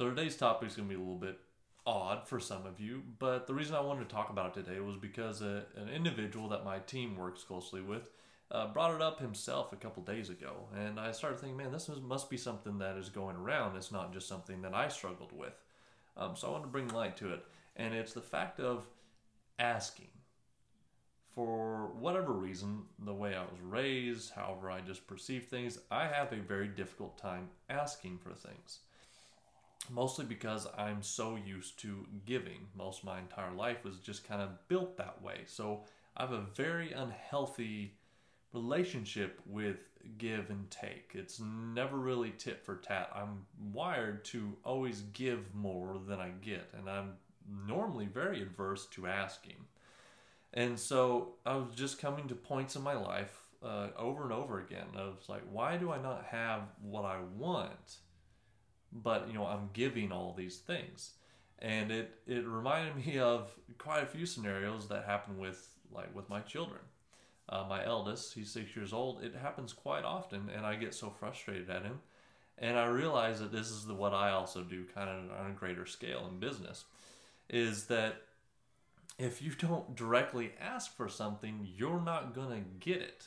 So today's topic is going to be a little bit odd for some of you, but the reason I wanted to talk about it today was because a, an individual that my team works closely with uh, brought it up himself a couple days ago, and I started thinking, man, this is, must be something that is going around. It's not just something that I struggled with. Um, so I wanted to bring light to it, and it's the fact of asking. For whatever reason, the way I was raised, however I just perceive things, I have a very difficult time asking for things mostly because I'm so used to giving. Most my entire life was just kind of built that way. So I have a very unhealthy relationship with give and take. It's never really tit for tat. I'm wired to always give more than I get, and I'm normally very adverse to asking. And so I was just coming to points in my life uh, over and over again. I was like, why do I not have what I want? But you know, I'm giving all these things, and it it reminded me of quite a few scenarios that happen with like with my children uh, my eldest, he's six years old, it happens quite often, and I get so frustrated at him. And I realize that this is the, what I also do, kind of on a greater scale in business, is that if you don't directly ask for something, you're not gonna get it.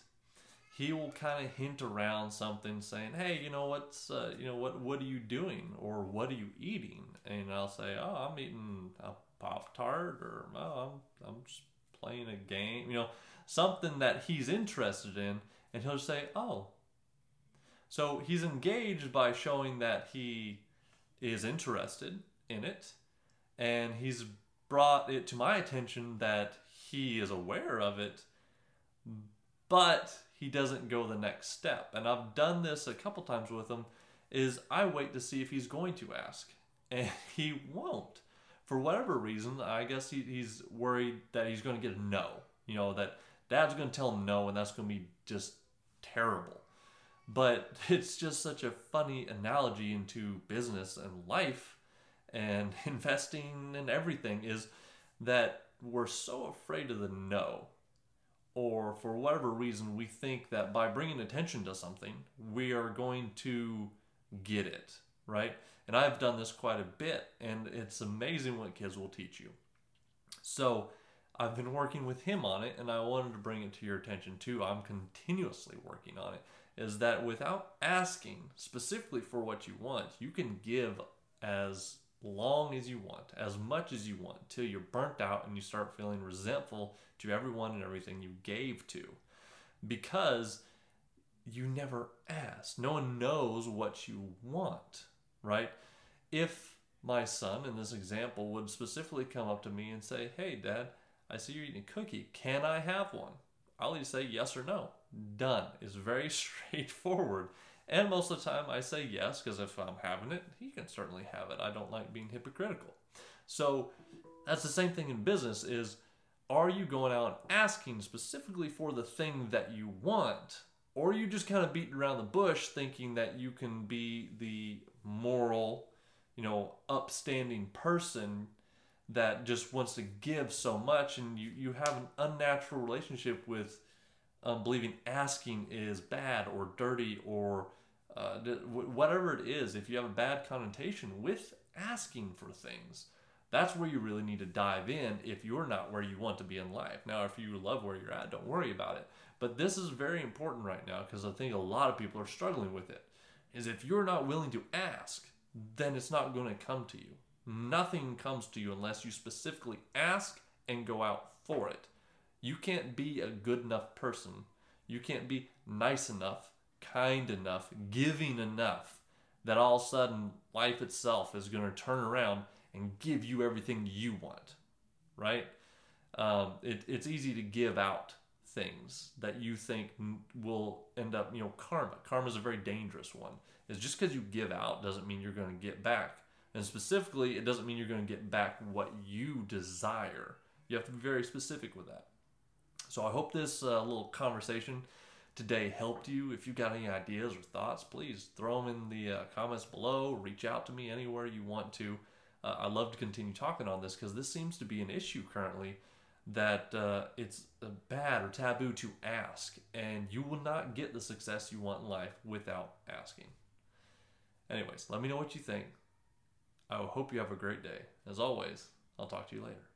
He will kind of hint around something, saying, "Hey, you know what's, uh, you know what, what are you doing, or what are you eating?" And I'll say, "Oh, I'm eating a pop tart, or oh, I'm, I'm just playing a game," you know something that he's interested in, and he'll say, "Oh." So he's engaged by showing that he is interested in it, and he's brought it to my attention that he is aware of it, but he doesn't go the next step. And I've done this a couple times with him. Is I wait to see if he's going to ask, and he won't. For whatever reason, I guess he, he's worried that he's going to get a no. You know that Dad's going to tell him no, and that's going to be just terrible. But it's just such a funny analogy into business and life and investing and everything is that we're so afraid of the no. Or for whatever reason, we think that by bringing attention to something, we are going to get it, right? And I've done this quite a bit, and it's amazing what kids will teach you. So, I've been working with him on it, and I wanted to bring it to your attention too. I'm continuously working on it. Is that without asking specifically for what you want, you can give as long as you want, as much as you want, till you're burnt out and you start feeling resentful to everyone and everything you gave to. Because you never asked. No one knows what you want, right? If my son in this example would specifically come up to me and say, Hey, dad, I see you're eating a cookie. Can I have one? I'll either say yes or no. Done. It's very straightforward. And most of the time I say yes because if I'm having it, he can certainly have it. I don't like being hypocritical. So that's the same thing in business is are you going out asking specifically for the thing that you want or are you just kind of beating around the bush thinking that you can be the moral, you know, upstanding person that just wants to give so much and you, you have an unnatural relationship with um, believing asking is bad or dirty or uh, whatever it is if you have a bad connotation with asking for things that's where you really need to dive in if you're not where you want to be in life. Now if you love where you're at don't worry about it. But this is very important right now because i think a lot of people are struggling with it is if you're not willing to ask then it's not going to come to you. Nothing comes to you unless you specifically ask and go out for it. You can't be a good enough person. You can't be nice enough, kind enough, giving enough that all of a sudden life itself is going to turn around and give you everything you want, right? Um, it, it's easy to give out things that you think will end up, you know, karma. Karma is a very dangerous one. Is just because you give out doesn't mean you're going to get back. And specifically, it doesn't mean you're going to get back what you desire. You have to be very specific with that. So I hope this uh, little conversation today helped you. If you've got any ideas or thoughts, please throw them in the uh, comments below. Reach out to me anywhere you want to. Uh, I love to continue talking on this because this seems to be an issue currently that uh, it's bad or taboo to ask, and you will not get the success you want in life without asking. Anyways, let me know what you think. I hope you have a great day. As always, I'll talk to you later.